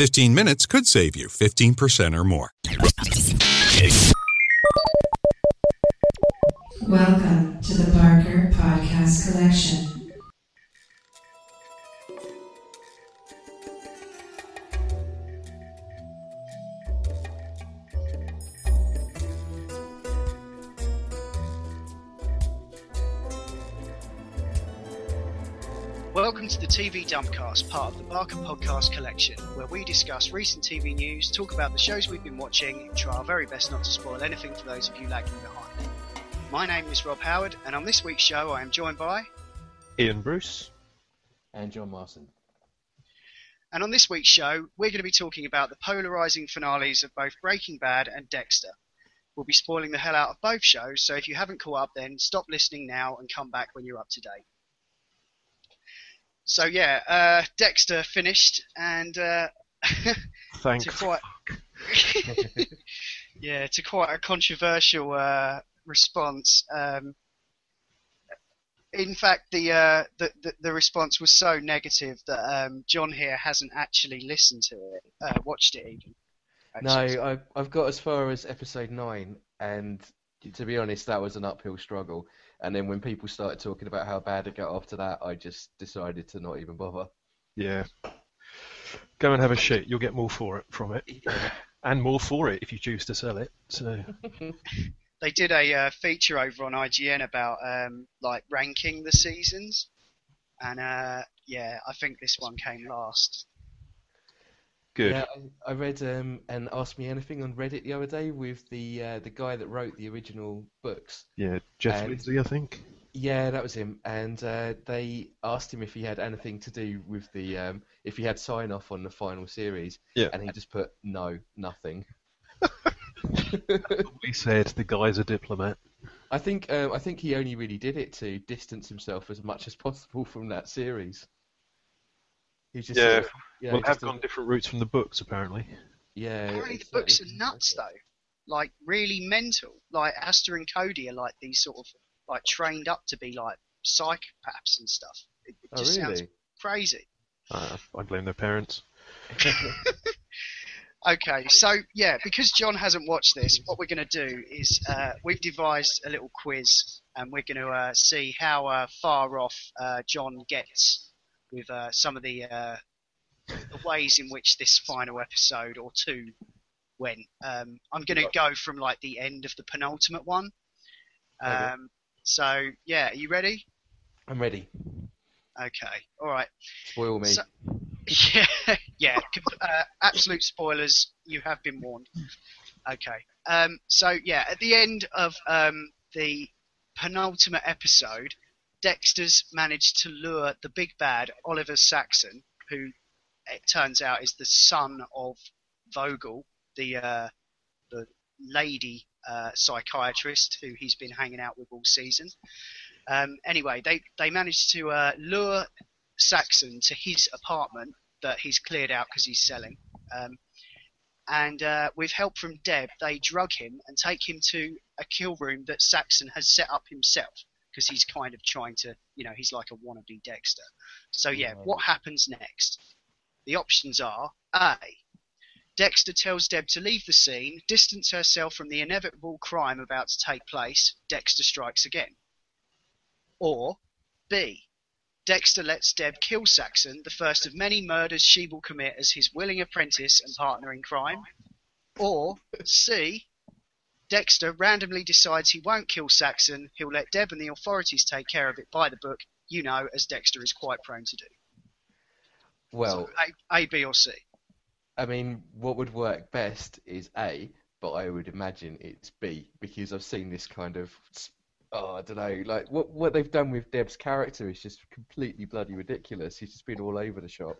15 minutes could save you 15% or more. Welcome to the Barker Podcast Collection. Welcome to the TV Dumpcast, part of the Barker Podcast Collection, where we discuss recent TV news, talk about the shows we've been watching, and try our very best not to spoil anything for those of you lagging behind. My name is Rob Howard, and on this week's show, I am joined by. Ian Bruce. And John Marson. And on this week's show, we're going to be talking about the polarizing finales of both Breaking Bad and Dexter. We'll be spoiling the hell out of both shows, so if you haven't caught up, then stop listening now and come back when you're up to date. So yeah, uh, Dexter finished, and uh, Thank to quite yeah, to quite a controversial uh, response. Um, in fact, the, uh, the, the the response was so negative that um, John here hasn't actually listened to it, uh, watched it even. No. I've, I've got as far as episode 9, and to be honest, that was an uphill struggle. And then when people started talking about how bad it got after that, I just decided to not even bother. Yeah. Go and have a shit. You'll get more for it from it, and more for it if you choose to sell it. So they did a uh, feature over on IGN about um, like ranking the seasons, and uh, yeah, I think this one came last. Good. Yeah, I, I read um, and Ask Me Anything on Reddit the other day with the uh, the guy that wrote the original books. Yeah, Jeff Lindsay, I think. Yeah, that was him. And uh, they asked him if he had anything to do with the um, if he had sign off on the final series. Yeah. And he just put no, nothing. We said the guy's a diplomat. I think um, I think he only really did it to distance himself as much as possible from that series. He just Yeah. sort of- yeah, well, have gone sort different routes from the books apparently. yeah. Apparently, the books are nuts though, like really mental. Like Astor and Cody are like these sort of like trained up to be like psychopaths and stuff. It, it Oh just sounds really? crazy. Uh, I blame their parents. Okay, so yeah, because John hasn't watched this, what we're going to do is uh, we've devised a little quiz, and we're going to uh, see how uh, far off uh, John gets with uh, some of the, uh, the ways in which this final episode or two went. Um, I'm going to go from like the end of the penultimate one. Okay. Um, so yeah, are you ready? I'm ready. Okay, all right. Spoil me. So- Yeah, yeah. Uh, absolute spoilers. You have been warned. Okay. Um, so yeah, at the end of um, the penultimate episode, Dexter's managed to lure the big bad Oliver Saxon, who it turns out is the son of Vogel, the uh, the lady uh, psychiatrist who he's been hanging out with all season. Um, anyway, they they managed to uh, lure Saxon to his apartment that he's cleared out because he's selling. Um, and uh, with help from Deb, they drug him and take him to a kill room that Saxon has set up himself because he's kind of trying to, you know, he's like a wannabe Dexter. So yeah, what happens next? The options are A. Dexter tells Deb to leave the scene, distance herself from the inevitable crime about to take place. Dexter strikes again. Or B. Dexter lets Deb kill Saxon, the first of many murders she will commit as his willing apprentice and partner in crime. Or C. Dexter randomly decides he won't kill Saxon, he'll let Deb and the authorities take care of it by the book, you know, as Dexter is quite prone to do. well, So A, A, B, or C. I mean, what would work best is A, but I would imagine it's B because I've seen this kind of oh, I don't know, like what what they've done with Deb's character is just completely bloody ridiculous. He's just been all over the shop.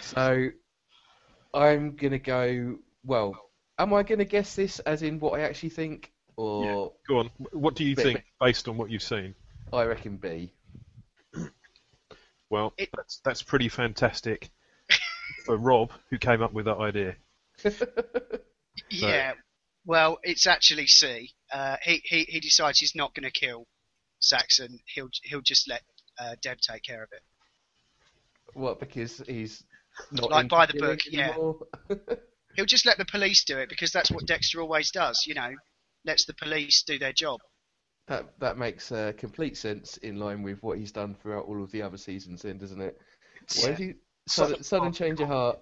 So I'm gonna go. Well, am I going to guess this as in what I actually think, or Go on. What do you Bit- think based on what you've seen? I reckon B? Well, It- that's that's pretty fantastic for Rob, who came up with that idea. Yeah. Well, it's actually C. Uh, he, he he decides he's not going to kill Saxon. He'll he'll just let uh, Deb take care of it. What? Because he's not Like into by the killing book, yeah. anymore? He'll just let the police do it because that's what Dexter always does. You know, lets the police do their job. That that makes uh, complete sense in line with what he's done throughout all of the other seasons, then, doesn't it? Why Yeah. you sudden, sudden change of heart?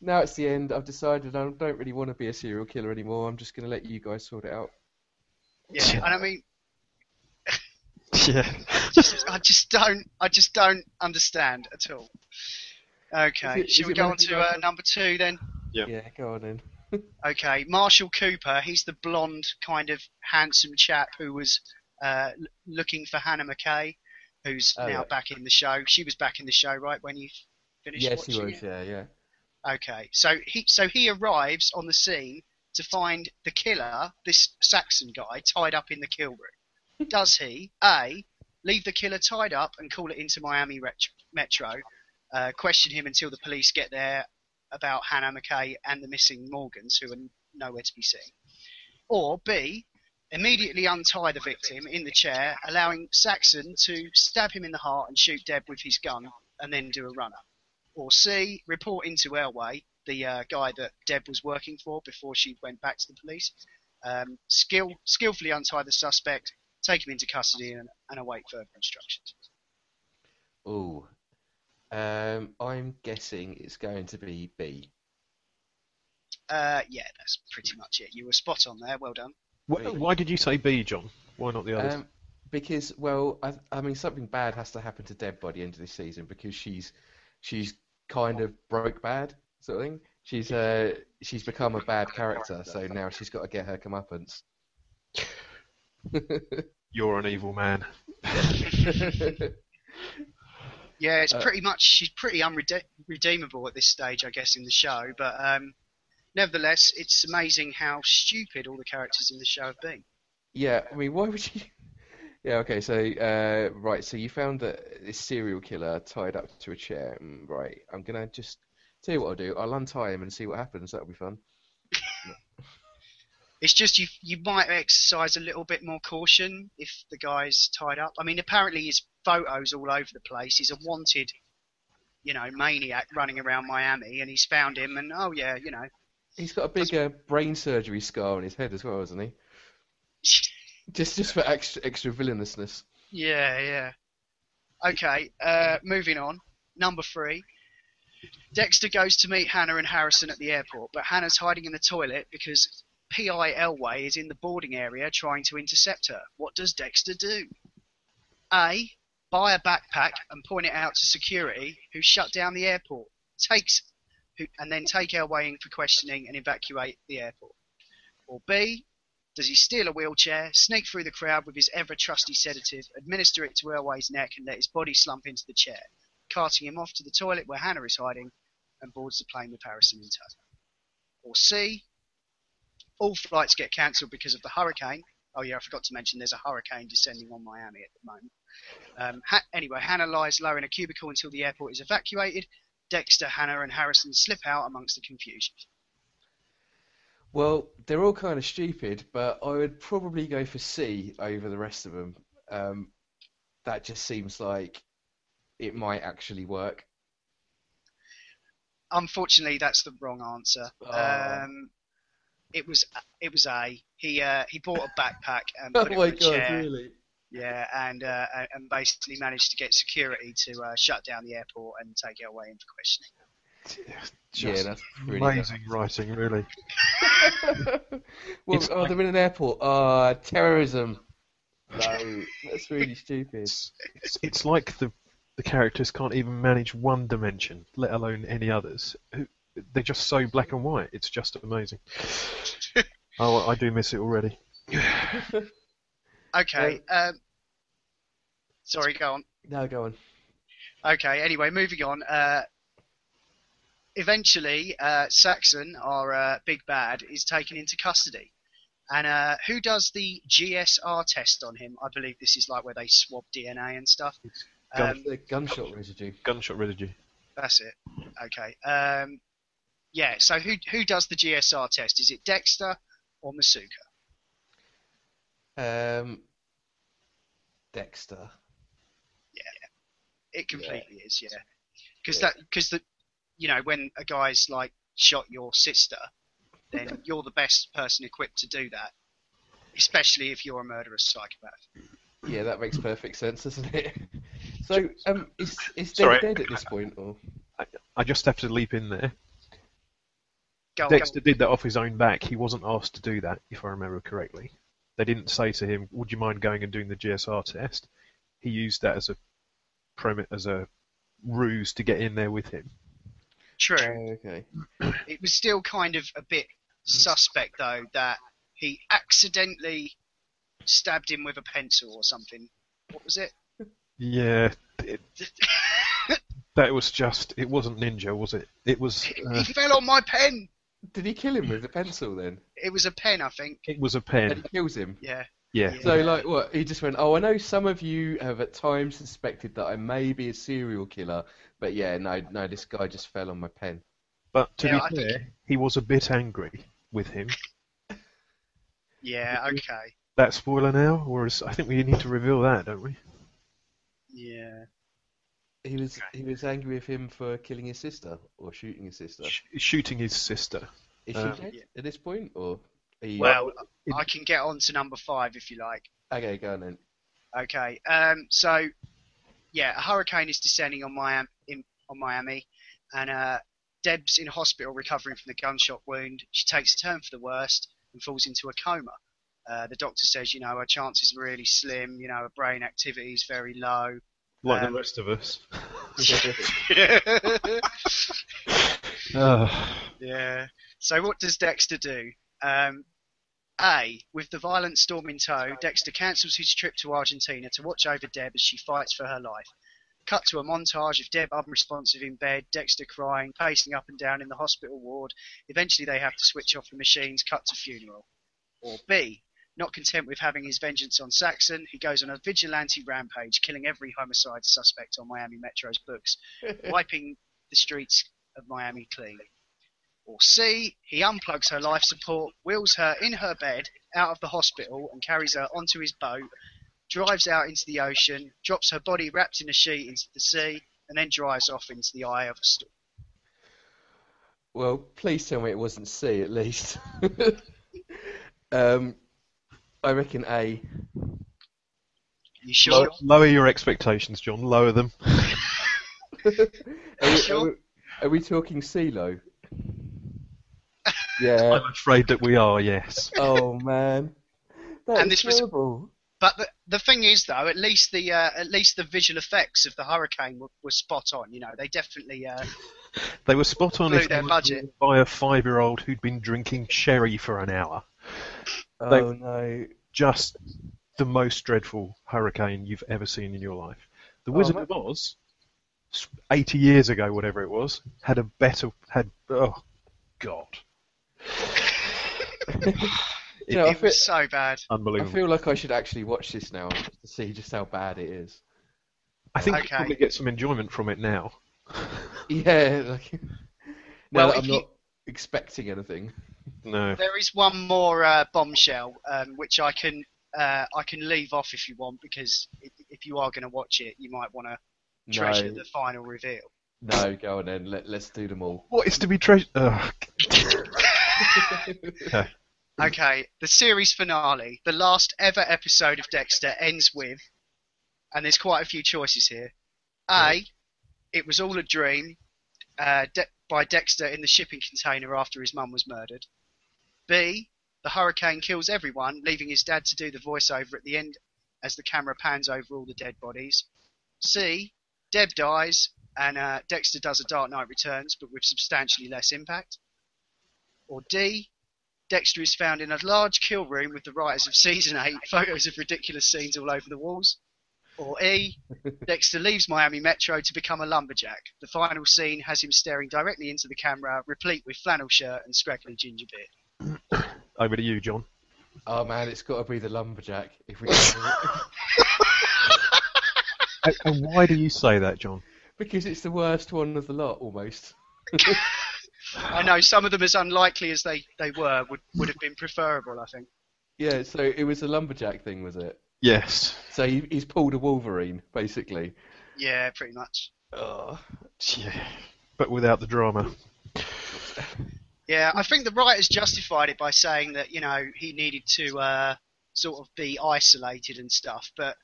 Now it's the end. I've decided I don't really want to be a serial killer anymore. I'm just going to let you guys sort it out. Yeah, and I mean, Yeah. just, I just don't, I just don't understand at all. Okay, Is it- shall we go on to uh, number two then? Yeah. Yeah, go on then. Okay, Marshall Cooper. He's the blonde, kind of handsome chap who was uh, l- looking for Hannah McKay, who's Oh, now back in the show. She was back in the show, right, when you finished Yes, he watching was. it? Yeah, yeah. Okay, so he so he arrives on the scene to find the killer, this Saxon guy, tied up in the kill room. Does he A leave the killer tied up and call it into Miami ret- Metro, uh, question him until the police get there about Hannah McKay and the missing Morgans, who are nowhere to be seen, or B immediately untie the victim in the chair, allowing Saxon to stab him in the heart and shoot Deb with his gun, and then do a runner or C, report into Elway, the uh, guy that Deb was working for before she went back to the police. Um, skill, skillfully untie the suspect, take him into custody, and, and await further instructions. Ooh. Um, I'm guessing it's going to be B. Uh, yeah, that's pretty much it. You were spot on there. Well done. Why, why did you say B, John? Why not the others? Um, because, well, I, I mean, something bad has to happen to Deb by the end of this season because she's she's kind of broke bad, sort of thing. She's uh she's become a bad character, so now she's got to get her comeuppance. You're an evil man. Yeah, it's Uh, pretty much she's pretty unredeemable at this stage, I guess, in the show. But um, nevertheless, it's amazing how stupid all the characters in the show have been. Yeah, I mean, why would you? Yeah, okay, so uh, right, so you found that this serial killer tied up to a chair. Mm, Right, I'm gonna just tell you what I'll do. I'll untie him and see what happens. That'll be fun. It's just you you might exercise a little bit more caution if the guy's tied up. I mean, apparently his photos all over the place. He's a wanted, you know, maniac running around Miami, and he's found him, and oh yeah, you know, He's got a big uh, brain surgery scar on his head as well, hasn't he? Just just for extra extra villainousness. yeah, yeah. Okay, uh, moving on. Number three. Dexter goes to meet Hannah and Harrison at the airport, but Hannah's hiding in the toilet because P.I. Elway is in the boarding area trying to intercept her. What does Dexter do? A. Buy a backpack and point it out to security, who shut down the airport. Takes, who, and then take Elway in for questioning and evacuate the airport. Or B. Does he steal a wheelchair, sneak through the crowd with his ever trusty sedative, administer it to Elway's neck, and let his body slump into the chair, carting him off to the toilet where Hannah is hiding, and boards the plane with Harrison in tow? Or C. All flights get cancelled because of the hurricane. Oh yeah, I forgot to mention there's a hurricane descending on Miami at the moment. Um, ha- anyway, Hannah lies low in a cubicle until the airport is evacuated. Dexter, Hannah, and Harrison slip out amongst the confusion. Well, they're all kind of stupid, but I would probably go for C over the rest of them. Um, that just seems like it might actually work. Unfortunately, that's the wrong answer. Oh. Um, it was it was A. He uh, he bought a backpack and Oh put it my on a god, chair. really? Yeah, and uh, and basically managed to get security to uh, shut down the airport and take it away in for questioning. Yeah, that's really amazing writing, really. well, It's oh, like- they're in an airport. Ah, terrorism. No, that's really stupid. It's, it's, it's like the the characters can't even manage one dimension, let alone any others. Who- They're just so black and white. It's just amazing. oh, I do miss it already. Okay. Um, sorry, go on. No, go on. Okay. Anyway, moving on. Uh, eventually, uh, Saxon, our uh, big bad, is taken into custody. And uh, who does the GSR test on him? I believe this is like where they swab DNA and stuff. Gun- Um, The gunshot residue. Gunshot residue. that's it. Okay. Um, yeah. So who who does the GSR test? Is it Dexter or Masuka? Um, Dexter. Yeah, it completely is. Yeah. Because that because the you know when a guy's like shot your sister, then you're the best person equipped to do that. Especially if you're a murderous psychopath. Yeah, that makes perfect sense, doesn't it? So, um, is is Sorry. Dead dead at this point, or I just have to leap in there. Go Dexter go did that off his own back. He wasn't asked to do that, if I remember correctly. They didn't say to him, "Would you mind going and doing the GSR test?" He used that as a premise, as a ruse to get in there with him. True. Oh, okay? It was still kind of a bit suspect though that he accidentally stabbed him with a pencil or something. What was it? Yeah, it, that was just. It wasn't ninja, was it? It was. Uh, he fell on my pen. Did he kill him with a pencil then? It was a pen, I think. it was a And pen. he kills him. Yeah. Yeah. So, like, what? He just went, "Oh, I know some of you have at times suspected that I may be a serial killer, but yeah, no, no, this guy just fell on my pen." But to Yeah, I be think- fair, he was a bit angry with him. Yeah. Okay. That spoiler now, or is, I think we need to reveal that, don't we? Yeah. He was he was angry with him for killing his sister or shooting his sister. Sh- shooting his sister. Is Um, she dead at this point, or? Are you... Well, it- I can get on to number five if you like. okay, go on then. Okay. Um. So, yeah, a hurricane is descending on Miami, in, on Miami, and uh, Deb's in hospital recovering from the gunshot wound. She takes a turn for the worst and falls into a coma. Uh, the doctor says, you know, her chances are really slim. You know, her brain activity is very low. Like Um, the rest of us. Uh, Yeah. So what does Dexter do? Um, A. With the violent storm in tow, Dexter cancels his trip to Argentina to watch over Deb as she fights for her life. Cut to a montage of Deb unresponsive in bed, Dexter crying, pacing up and down in the hospital ward. Eventually they have to switch off the machines, cut to funeral. Or B. Not content with having his vengeance on Saxon, he goes on a vigilante rampage, killing every homicide suspect on Miami Metro's books, wiping the streets of Miami clean. Or C, he unplugs her life support, wheels her in her bed out of the hospital and carries her onto his boat, drives out into the ocean, drops her body wrapped in a sheet into the sea, and then drives off into the eye of a storm. Well, please tell me it wasn't C at least. um, I reckon A. You sure? lower, lower your expectations, John. Lower them. Are we, Sure. are we, are we talking CeeLo? Yeah. I'm afraid that we are. Yes. oh man. That And is this was- terrible. But the, the thing is, though, at least the uh, at least the visual effects of the hurricane were, were spot on. You know, they definitely. Uh, They were spot on Blew if their budget. by a five-year-old who'd been drinking sherry for an hour. Oh no. Just the most dreadful hurricane you've ever seen in your life. The Oh, Wizard ma- of Oz, 80 years ago, whatever it was, had a better had. Oh, God, You know, it feel, was so bad. Unbelievable. I feel like I should actually watch this now to see just how bad it is. I think Okay. you probably get some enjoyment from it now. Yeah, like Well, now that I'm you- not expecting anything. No. There is one more uh, bombshell, um, which I can uh, I can leave off if you want, because if, if you are going to watch it, you might want to treasure No, the final reveal. no, go on then. Let, let's do them all. What is to be treasured? Ugh. Okay, the series finale, the last ever episode of Dexter, ends with, and there's quite a few choices here. A, it was all a dream uh, De- by Dexter in the shipping container after his mum was murdered. B, the hurricane kills everyone, leaving his dad to do the voiceover at the end as the camera pans over all the dead bodies. C, Deb dies, and uh, Dexter does a Dark Knight Returns, but with substantially less impact. Or D, Dexter is found in a large kill room with the writers of season 8, photos of ridiculous scenes all over the walls. Or E, Dexter leaves Miami Metro to become a lumberjack. The final scene has him staring directly into the camera, replete with flannel shirt and scraggly ginger beard. Over to you, John. Oh man, it's got to be the lumberjack. If we And- and why do you say that, John? because it's the worst one of the lot, almost. I know some of them, as unlikely as they, they were, would, would have been preferable, I think. Yeah, so it was a lumberjack thing, was it? Yes. So he, he's pulled a Wolverine, basically. Yeah, pretty much. Oh, Yeah. But without the drama. Yeah, I think the writers justified it by saying that you know he needed to uh, sort of be isolated and stuff, but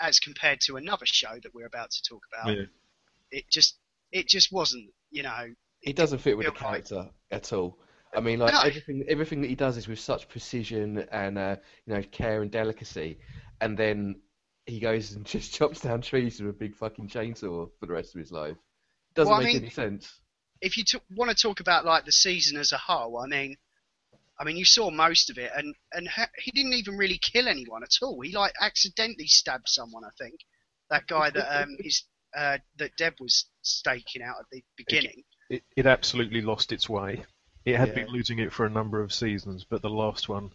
as compared to another show that we're about to talk about, Yeah. it just it just wasn't. You know, it doesn't fit with the feel right. character at all. I mean, like No. everything, everything that he does is with such precision and uh, you know care and delicacy, and then he goes and just chops down trees with a big fucking chainsaw for the rest of his life. Doesn't Well, I make mean- any sense. if you t- want to talk about like the season as a whole, I mean, I mean you saw most of it, and and ha- he didn't even really kill anyone at all. He like accidentally stabbed someone, I think. That guy that um is uh, that Deb was staking out at the beginning. It, it absolutely lost its way. It had Yeah. been losing it for a number of seasons, but the last one,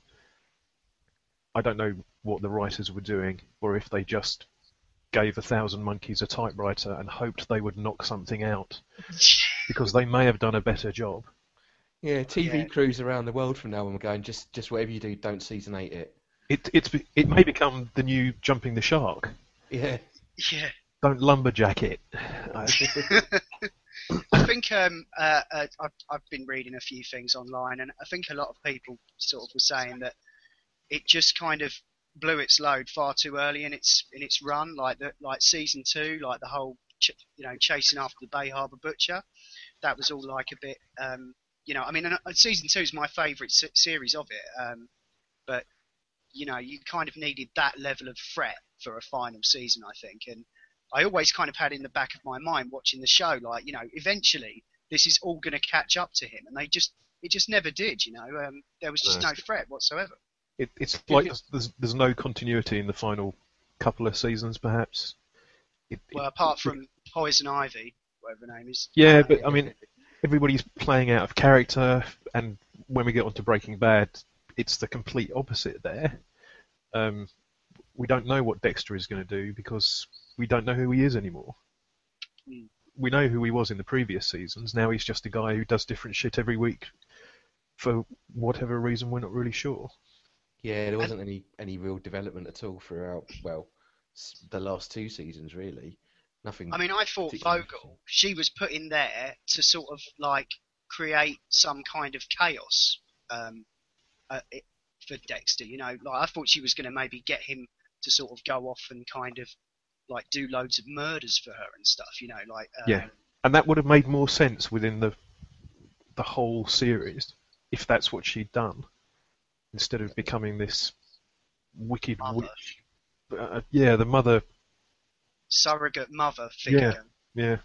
I don't know what the writers were doing, or if they just gave a thousand monkeys a typewriter and hoped they would knock something out, because they may have done a better job. Yeah, TV Yeah. crews around the world from now on are going just just whatever you do, don't seasonate it. It it's it may become the new jumping the shark. Yeah, yeah. Don't lumberjack it. I- think um, uh, uh, I've, I've been reading a few things online, and I think a lot of people sort of were saying that it just kind of blew its load far too early in its in its run, like the like season two, like the whole ch- you know chasing after the Bay Harbour Butcher. That was all like a bit, um, you know. I mean, uh, season two is my favourite se- series of it, um, but you know, you kind of needed that level of threat for a final season, I think, and I always kind of had in the back of my mind watching the show, like, you know, eventually this is all going to catch up to him, and they just, it just never did, you know. Um, there was just No. no threat whatsoever. It, it's like there's, there's there's no continuity in the final couple of seasons, perhaps. It, Well, apart from Poison Ivy, whatever her name is. yeah, Uh, but I mean, everybody's playing out of character, and when we get onto Breaking Bad, it's the complete opposite there. Um, we don't know what Dexter is going to do because we don't know who he is anymore. Hmm. We know who he was in the previous seasons. Now he's just a guy who does different shit every week. For whatever reason, we're not really sure. yeah, there wasn't any any real development at all throughout. Well, the last two seasons really, nothing. I mean, I thought Vogel, she was put in there to sort of like create some kind of chaos um, uh, it, for Dexter. You know, like I thought she was going to maybe get him to sort of go off and kind of like do loads of murders for her and stuff. You know, like um, Yeah. And that would have made more sense within the the whole series if that's what she'd done, instead of becoming this wicked mother, witch. Uh, yeah, the mother. surrogate mother figure. Yeah, yeah.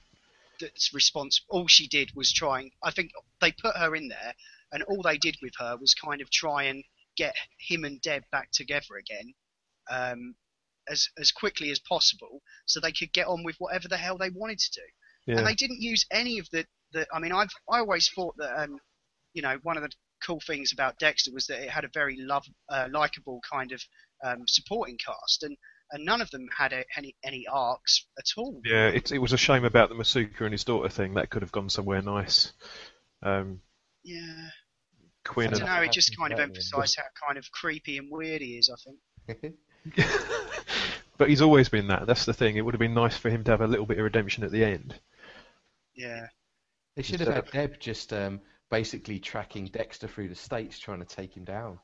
that's responsible. All she did was try and I think they put her in there, and all they did with her was kind of try and get him and Deb back together again, um, as as quickly as possible, so they could get on with whatever the hell they wanted to do. yeah. And they didn't use any of the the. I mean, I've I always thought that um, you know, one of the cool things about Dexter was that it had a very love, uh, likable kind of um, supporting cast, and and none of them had a, any any arcs at all. Yeah, it, it was a shame about the Masuka and his daughter thing. That could have gone somewhere nice. Um, Yeah. I don't know. It just kind of emphasised how kind of creepy and weird he is. I think. but he's always been that. That's the thing. It would have been nice for him to have a little bit of redemption at the end. Yeah. They should have had Deb just um, basically tracking Dexter through the states, trying to take him down.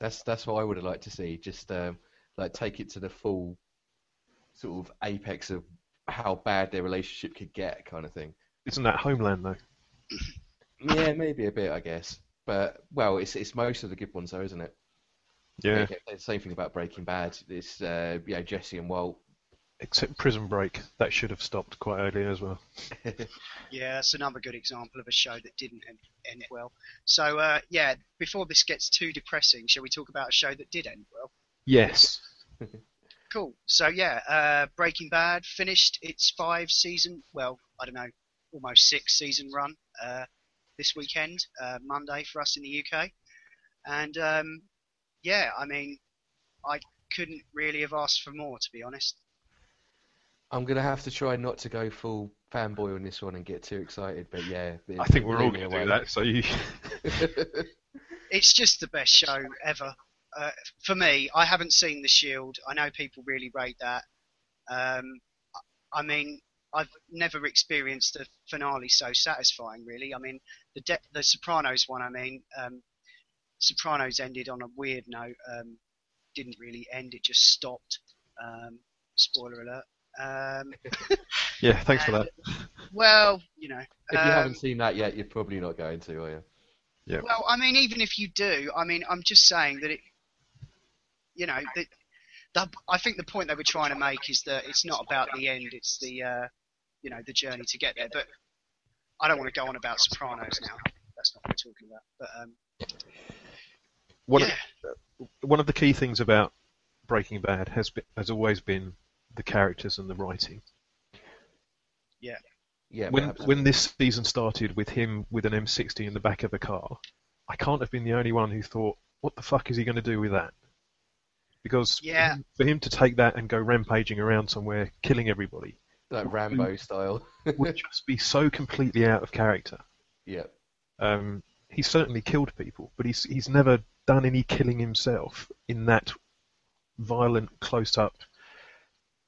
That's that's what I would have liked to see. Just um, like take it to the full sort of apex of how bad their relationship could get, kind of thing. Isn't that Homeland though? Yeah, maybe a bit, I guess. But well, it's it's most of the good ones, though, isn't it? Yeah, The same thing about Breaking Bad. It's uh, you know Jesse and Walt. except Prison Break. That should have stopped quite early as well. Yeah, that's another good example of a show that didn't end, end well. So, uh, yeah, before this gets too depressing, shall we talk about a show that did end well? Yes. Cool. So yeah, uh, Breaking Bad finished its five season. Well, I don't know, almost six season run uh, this weekend, uh, Monday for us in the UK, and um, yeah, I mean, I couldn't really have asked for more, to be honest. I'm gonna have to try not to go full fanboy on this one and get too excited, but yeah. it- I think we're all going to do that. So you, It's just the best show ever. Uh, for me, I haven't seen The Shield. I know people really rate that. Um, I mean, I've never experienced a finale so satisfying. Really, I mean, the de- the Sopranos one. I mean, um, Sopranos ended on a weird note. Um, didn't really end. It just stopped. Um, spoiler alert. Um, yeah, thanks for that. well, you know. If you um, haven't seen that yet, you're probably not going to, are you? Yeah. Well, I mean, even if you do, I mean, I'm just saying that it, you know, that, that I think the point they were trying to make is that it's not about the end; it's the, uh, you know, the journey to get there. But I don't want to go on about Sopranos now. That's not what we're talking about. But um, One, yeah, of, one of the key things about Breaking Bad has been, has always been the characters and the writing. Yeah. when perhaps. when this season started with him with an M60 in the back of a car, I can't have been the only one who thought, "What the fuck is he going to do with that?" Because for Yeah. him- for him to take that and go rampaging around somewhere, killing everybody, like Rambo style. would just be so completely out of character. yeah. Um, he's certainly killed people, but he's he's never done any killing himself in that violent, close-up,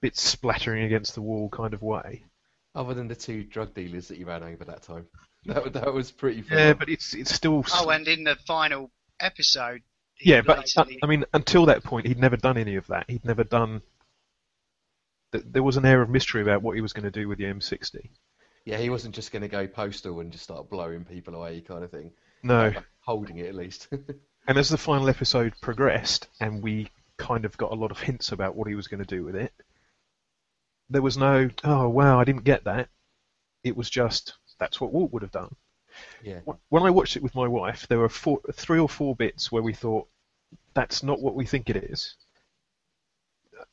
bit splattering against the wall kind of way. Other than the two drug dealers that you ran over that time. That, that was pretty fun. Yeah, but it's it's still. oh, and in the final episode, he Yeah, but uh, blatantly- I mean, until that point, he'd never done any of that. He'd never done. There was an air of mystery about what he was going to do with the M60. Yeah, he wasn't just going to go postal and just start blowing people away, kind of thing. No, holding it at least. and as the final episode progressed, and we kind of got a lot of hints about what he was going to do with it, there was no, oh wow, I didn't get that. It was just that's what Walt would have done. yeah. When I watched it with my wife, there were four, three or four bits where we thought that's not what we think it is.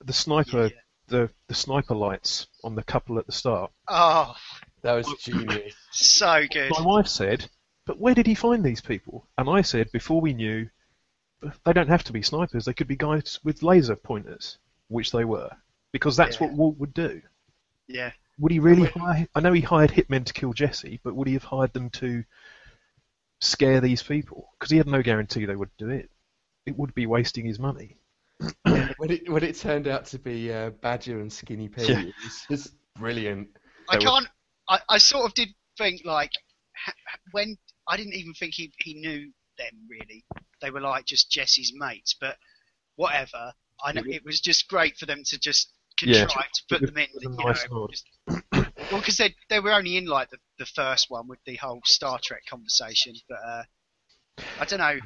The sniper, Yeah. the the sniper lights on the couple at the start. oh, That was genius. so good. My wife said, "But where did he find these people?" And I said, before we knew, they don't have to be snipers. They could be guys with laser pointers, which they were, because that's Yeah. what Walt would do. Yeah, Would he really hire? I know he hired hitmen to kill Jesse, but would he have hired them to scare these people? Because he had no guarantee they would do it. It would be wasting his money. when it when it turned out to be uh, Badger and Skinny Pete, Yeah. it was just brilliant. I They can't. I, I sort of did think like ha- ha- when I didn't even think he he knew them really. They were like just Jesse's mates, but whatever. I know it was just great for them to just Yeah. contrive to put them in. it was a You nice know, just, well, because they they were only in like the, the first one with the whole Star Trek conversation, but uh, I don't know.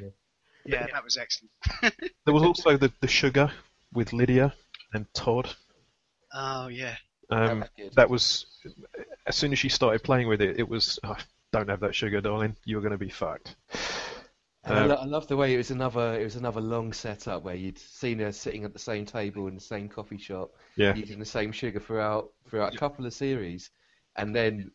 Yeah, that was excellent. There was also the, the sugar with Lydia and Todd. Oh yeah, Um, was that was as soon as she started playing with it, it was oh, don't have that sugar, darling. You're going to be fucked. And I, Um, lo- I love the way it was another it was another long setup where you'd seen her sitting at the same table in the same coffee shop, Yeah. using the same sugar throughout throughout a couple of series, and then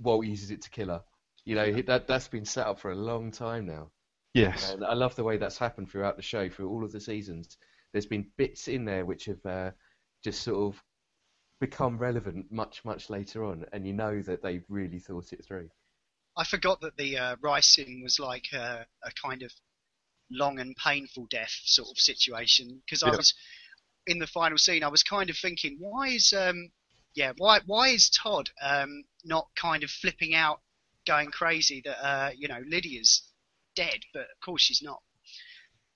Walt uses it to kill her. You know that that's been set up for a long time now. Yes. And I love the way that's happened throughout the show, through all of the seasons. There's been bits in there which have uh, just sort of become relevant much, much later on, and you know that they've really thought it through. I forgot that the uh, ricin was like a, a kind of long and painful death sort of situation because I Yeah. was in the final scene. I was kind of thinking, why is um yeah why why is Todd um not kind of flipping out, going crazy that uh you know Lydia's dead, but of course she's not.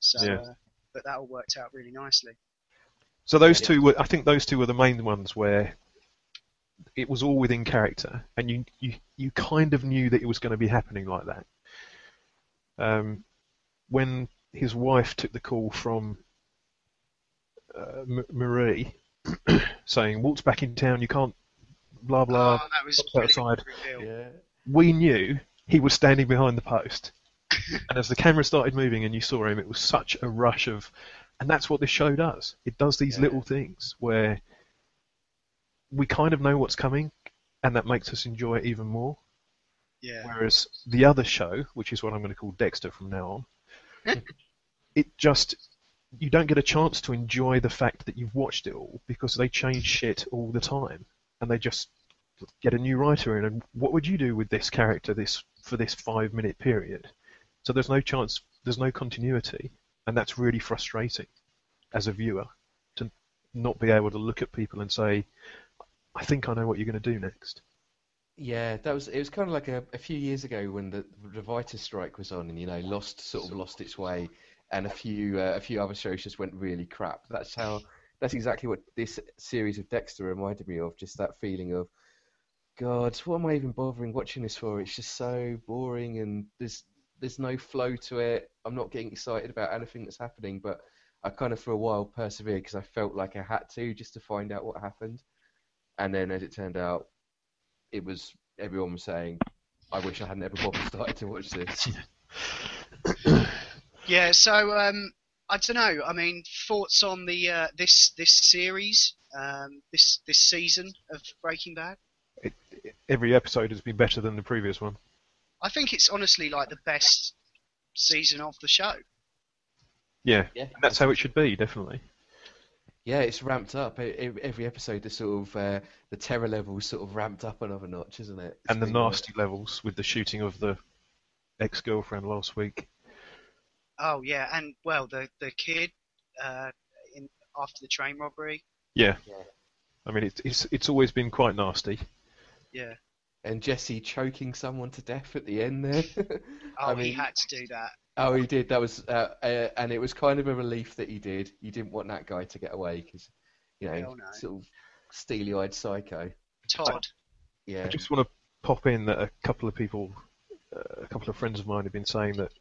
So, Yeah. uh, but that all worked out really nicely. So those two were, I think those two were the main ones where it was all within character, and you you, you kind of knew that it was going to be happening like that. Um, when his wife took the call from uh, M- Marie, saying Walt's back in town, you can't, blah blah. oh, that was stop brilliant outside. Yeah. we knew he was standing behind the post. and as the camera started moving and you saw him, it was such a rush of And that's what this show does. It does these Yeah. little things where we kind of know what's coming, and that makes us enjoy it even more. Yeah. Whereas the other show, which is what I'm going to call Dexter from now on, it just you don't get a chance to enjoy the fact that you've watched it all because they change shit all the time, and they just get a new writer in. And what would you do with this character this for this five minute period? So there's no chance, there's no continuity, and that's really frustrating as a viewer to not be able to look at people and say, "I think I know what you're going to do next." Yeah, that was it was kind of like a, a few years ago when the, the strike was on, and you know, lost sort of lost its way, and a few uh, a few other shows just went really crap. That's how that's exactly what this series of Dexter reminded me of. Just that feeling of, God, what am I even bothering watching this for? It's just so boring, and there's there's no flow to it. I'm not getting excited about anything that's happening, but I kind of for a while persevered because I felt like I had to just to find out what happened. And then, as it turned out, it was everyone was saying, "I wish I hadn't ever bothered started to watch this." Yeah, so um, I don't know. I mean, thoughts on the uh, this this series, um, this this season of Breaking Bad? Every episode has been better than the previous one. I think it's honestly like the best season of the show. Yeah, Yeah, and that's how it should be, definitely. Yeah, it's ramped up. Every episode, the sort of uh, the terror levels sort of ramped up another notch, isn't it? It's and the been, uh, nasty levels with the shooting of the ex-girlfriend last week. Oh yeah, and well, the the kid uh, in after the train robbery. Yeah. Yeah. I mean, it's it's it's always been quite nasty. Yeah. and Jesse choking someone to death at the end there. Oh, I he mean- had to do that. Oh, he did. That was, uh, uh, and it was kind of a relief that he did. You didn't want that guy to get away because, you know, Hell no. sort of steely-eyed psycho. Todd. Yeah. I just want to pop in that a couple of people, uh, a couple of friends of mine have been saying that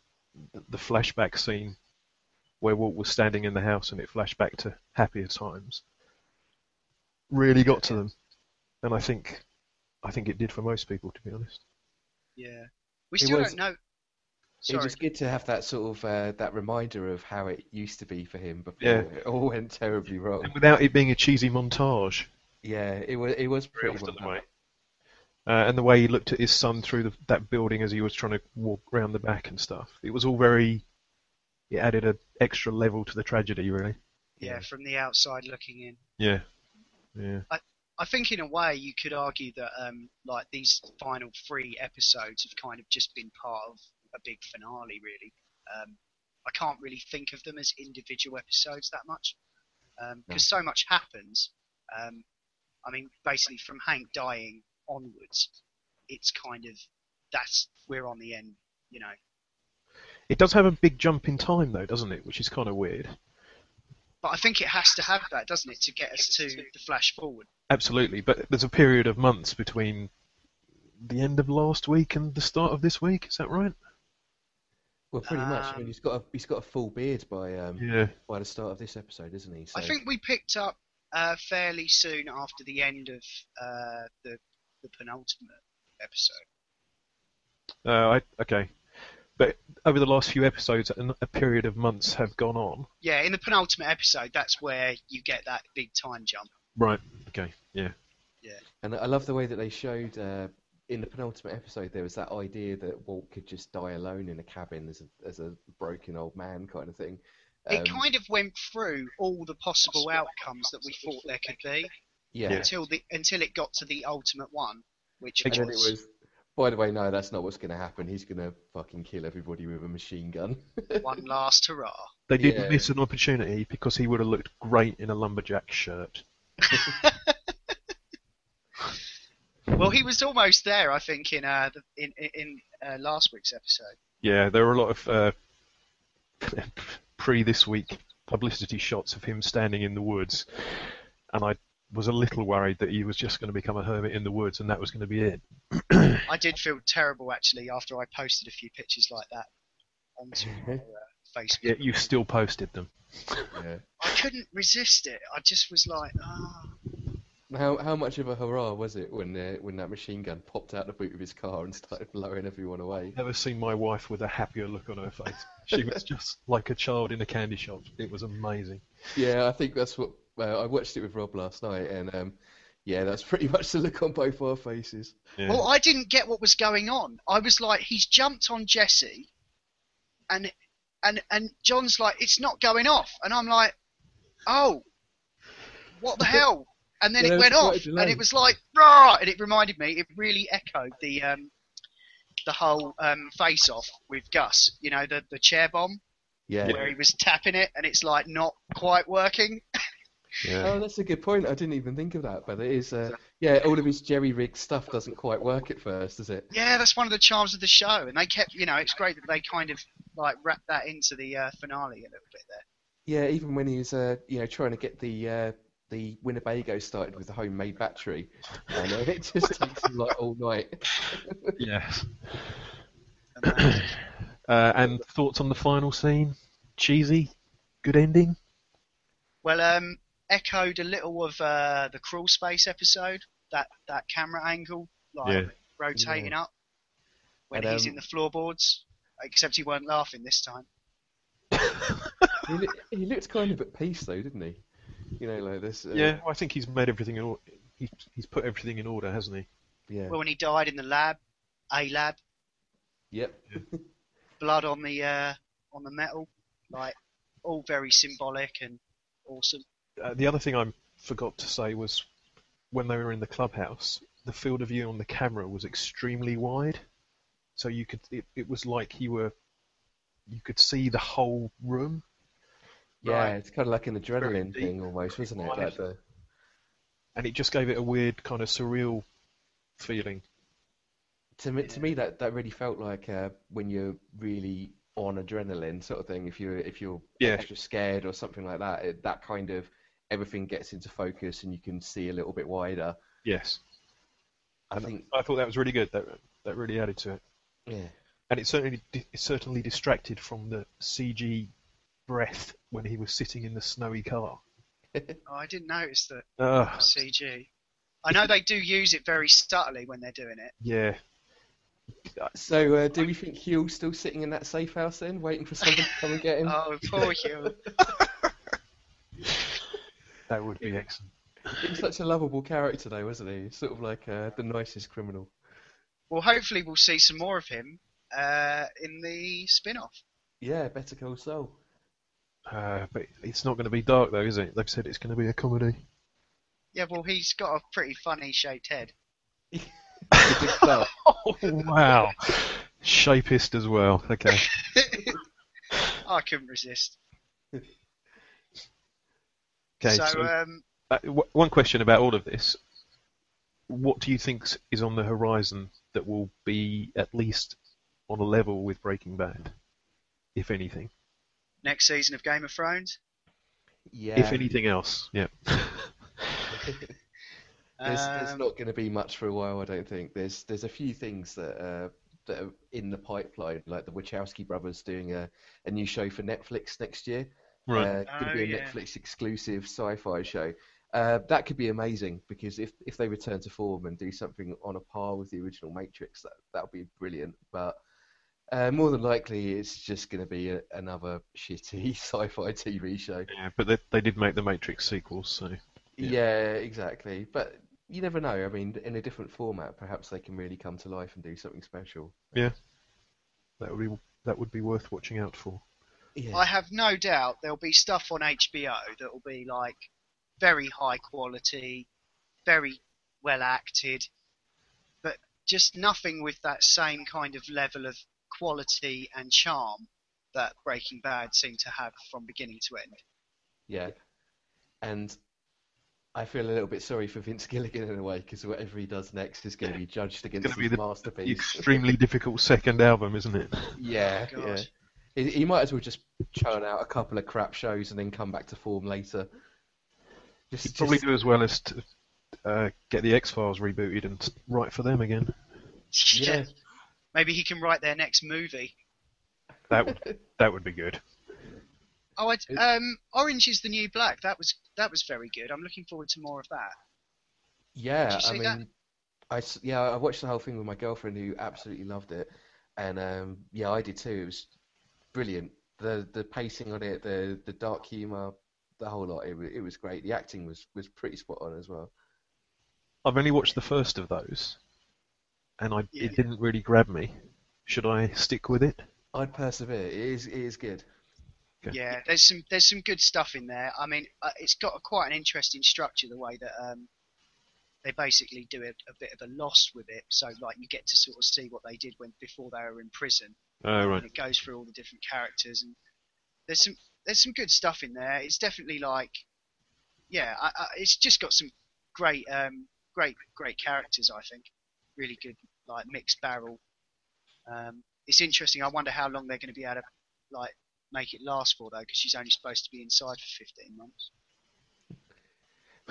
the flashback scene where Walt was standing in the house and it flashed back to happier times really got to them, and I think I think it did for most people, to be honest. Yeah. We still was- don't know. It Sorry. was good to have that sort of uh, that reminder of how it used to be for him before Yeah. it all went terribly wrong. And without it being a cheesy montage, Yeah, it was it was very pretty well the way. done. Uh, and the way he looked at his son through the, that building as he was trying to walk round the back and stuff. It was all very. It added an extra level to the tragedy, really. Yeah, from the outside looking in. Yeah. Yeah. I think in a way you could argue that um, like these final three episodes have kind of just been part of a big finale, really. Um, I can't really think of them as individual episodes that much because so much happens. Um, I mean, basically from Hank dying onwards, it's kind of that's we're on the end, you know. It does have a big jump in time, though, doesn't it? Which is kind of weird. But I think it has to have that, doesn't it, to get us to the flash forward. Absolutely. But there's a period of months between the end of last week and the start of this week. Is that right? Well, pretty much. I mean, Um, he's got a he's got a full beard by um Yeah. by the start of this episode, isn't he? So I think we picked up uh, fairly soon after the end of uh, the the penultimate episode. Uh, I, okay. But over the last few episodes, a, a period of months have gone on. Yeah, in the penultimate episode, that's where you get that big time jump. Right. Okay. Yeah. Yeah. And I love the way that they showed uh, in the penultimate episode. There was that idea that Walt could just die alone in a cabin as a as a broken old man kind of thing. it Um, kind of went through all the possible outcomes that we thought there could be yeah. until the until it got to the ultimate one, which And then it was, was. By the way, no, that's not what's going to happen. He's going to fucking kill everybody with a machine gun. one last hurrah. They did Yeah. miss an opportunity because he would have looked great in a lumberjack shirt. Well, he was almost there, I think, in uh, the, in in, in uh, last week's episode. Yeah, there were a lot of uh, pre this week publicity shots of him standing in the woods, and I was a little worried that he was just going to become a hermit in the woods and that was going to be it. I did feel terrible actually after I posted a few pictures like that onto my, uh, Facebook. Yet you still posted them. yeah. I couldn't resist it. I just was like, ah. How how much of a hurrah was it when uh, when that machine gun popped out the boot of his car and started blowing everyone away? Never seen my wife with a happier look on her face. She was just like a child in a candy shop. It was amazing. Yeah, I think that's what. Well, I watched it with Rob last night, and um, yeah, that's pretty much the look on both our faces. Yeah. Well, I didn't get what was going on. I was like, he's jumped on Jesse, and and and John's like, it's not going off, and I'm like, oh, what the hell? And then Yeah, it went off, and it was like, rah! And it reminded me, it really echoed the um, the whole um, face off with Gus. You know, the the chair bomb Yeah. where he was tapping it, and it's like not quite working. yeah. Oh, that's a good point. I didn't even think of that, but it is. Uh, yeah, all of his jerry rig stuff doesn't quite work at first, does it? Yeah, that's one of the charms of the show, and they kept, you know, it's great that they kind of like wrapped that into the uh, finale a little bit there. Yeah, even when he was, uh, you know, trying to get the uh, the Winnebago started with the homemade battery, and uh, it just takes him like all night. Yes. And Uh, and thoughts on the final scene? Cheesy? Good ending? well, um, echoed a little of uh, the crawl space episode, that that camera angle, like Yeah. rotating up when And, he's um, in the floorboards. Except he weren't laughing this time. he, he looked kind of at peace though, didn't he? You know, like this. Uh, Yeah, I think he's made everything in order. He's, he's put everything in order, hasn't he? Yeah. Well, when he died in the lab, a lab, Yep. blood on the uh, on the metal, like all very symbolic and awesome. Uh, the other thing I forgot to say was when they were in the clubhouse, the field of view on the camera was extremely wide, so you could. It, it was like you were. You could see the whole room. Yeah, Right. it's kind of like an adrenaline deep. thing almost, wasn't it? Like the, and it just gave it a weird kind of surreal feeling. to me, to me that, that really felt like uh, when you're really on adrenaline sort of thing. If you're if you're Yeah. extra scared or something like that, it, that kind of everything gets into focus and you can see a little bit wider. Yes, I and think, I thought that was really good. That that really added to it, yeah, and it certainly it certainly distracted from the CG breath when he was sitting in the snowy car. Oh, I didn't notice that Ugh, CG. I know they do use it very subtly when they're doing it. yeah, So, uh, do we think Huell's still sitting in that safe house then, waiting for someone to come and get him? Oh, poor Huell. that would be excellent. He was such a lovable character, though, wasn't he? Sort of like uh, the nicest criminal. Well, hopefully we'll see some more of him uh, in the spin-off. Yeah, Better Call Saul. Uh, but it's not going to be dark though, is it? They've said it's going to be a comedy. Yeah, well, he's got a pretty funny shaped head. It's a good start. Oh wow, shapist as well. Okay. I couldn't resist. Okay. so, So, um, uh, w- one question about all of this: What do you think is on the horizon that will be at least on a level with Breaking Bad, if anything? Next season of Game of Thrones. Yeah. If anything else, yeah. There's, there's Um, not going to be much for a while, I don't think. There's there's a few things that uh, that are in the pipeline, like the Wachowski brothers doing a, a new show for Netflix next year. Right. Uh, going to Oh, be a yeah. Netflix exclusive sci-fi show. Uh, that could be amazing because if if they return to form and do something on a par with the original Matrix, that that would be brilliant. But uh, more than likely, it's just going to be a, another shitty sci-fi TV show. yeah, but they, they did make the Matrix sequels, so Yeah. Yeah. exactly. But you never know. I mean, in a different format, perhaps they can really come to life and do something special. Yeah, that would be that would be worth watching out for. Yeah. I have no doubt there'll be stuff on HBO that will be like very high quality, very well acted, but just nothing with that same kind of level of quality and charm that Breaking Bad seemed to have from beginning to end. Yeah. And I feel a little bit sorry for Vince Gilligan in a way because whatever he does next is going to be judged against gonna be his the masterpiece. Extremely difficult second album, isn't it? Yeah, God. yeah. He, he might as well just churn out a couple of crap shows and then come back to form later. Just, He'd probably just- do as well as to uh, get the X Files rebooted and write for them again. Yeah. Maybe he can write their next movie. That would that would be good. Oh, I, um, Orange is the New Black. That was that was very good. I'm looking forward to more of that. Yeah, Did you I see mean, that? I s- yeah, I watched the whole thing with my girlfriend who absolutely loved it, and um, yeah, I did too. It was brilliant. The the pacing on it, the the dark humor, the whole lot. It wa- it was great. The acting was was pretty spot on as well. I've only watched the first of those, and I Yeah. it didn't really grab me. Should I stick with it? I'd persevere. It is it is good. Okay. Yeah, there's some there's some good stuff in there. I mean, uh, it's got a, quite an interesting structure the way that um, they basically do a, a bit of a Lost with it. So like you get to sort of see what they did when before they were in prison, Oh right. and it goes through all the different characters and there's some there's some good stuff in there. It's definitely like yeah, I, I, it's just got some great um, great great characters. I think really good like mixed barrel. Um, it's interesting. I wonder how long they're going to be able to like make it last for though, because she's only supposed to be inside for 15 months.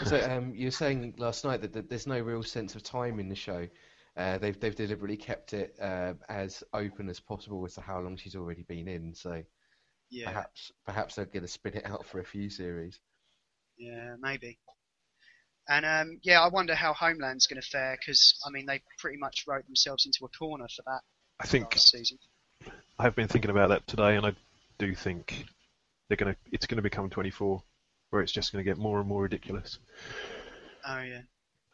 So um, you were saying last night that, that there's no real sense of time in the show. Uh, they've they've deliberately kept it uh, as open as possible as to how long she's already been in. So Yeah, perhaps perhaps they're going to spin it out for a few series. yeah, maybe. And um, yeah, I wonder how Homeland's going to fare because I mean they pretty much wrote themselves into a corner for that I think last season. I have been thinking about that today, and I do think they're gonna. It's gonna become 24, where it's just gonna get more and more ridiculous. Oh yeah.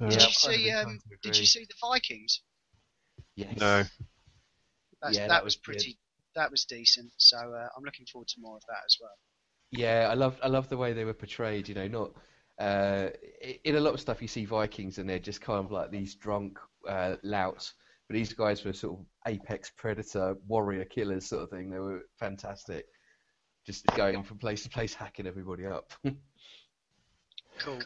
Uh, Did you I'm kind of see? Um, did you see the Vikings? Yes. No. That's, Yeah, that, that was was good. pretty. That was decent. So uh, I'm looking forward to more of that as well. Yeah, I love I love the way they were portrayed. You know, not uh, in a lot of stuff you see Vikings and they're just kind of like these drunk uh, louts, but these guys were sort of apex predator warrior killers sort of thing. They were fantastic, just going from place to place, hacking everybody up. Cool.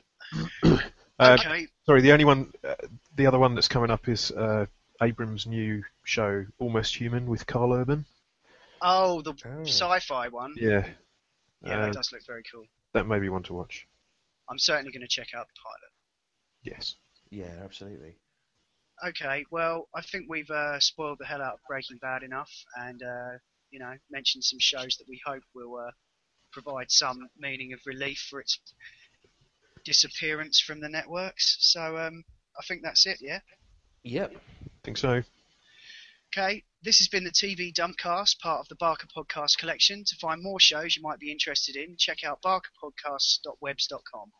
Uh, okay. Sorry, the only one, uh, the other one that's coming up is uh, Abrams' new show, Almost Human, with Karl Urban. Oh, the Oh. sci-fi one. Yeah, Yeah, uh, that does look very cool. that may be one to watch. I'm certainly going to check out the pilot. Yes. yeah, absolutely. Okay, well, I think we've uh, spoiled the hell out of Breaking Bad enough, and uh, you know, mentioned some shows that we hope will uh, provide some meaning of relief for its disappearance from the networks. So um, I think that's it. Yeah. Yep. I think so. Okay, this has been the TV Dumpcast, part of the Barker Podcast collection. To find more shows you might be interested in, check out barkerpodcasts.webs.com.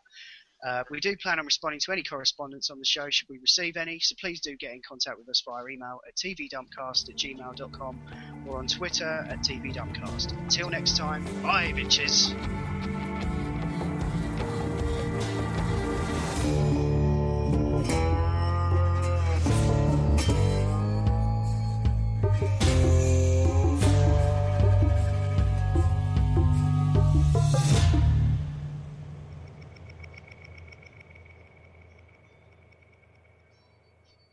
Uh, we do plan on responding to any correspondence on the show should we receive any, so please do get in contact with us via email at tvdumpcast at gmail.com or on Twitter at tvdumpcast. Until next time, bye bitches!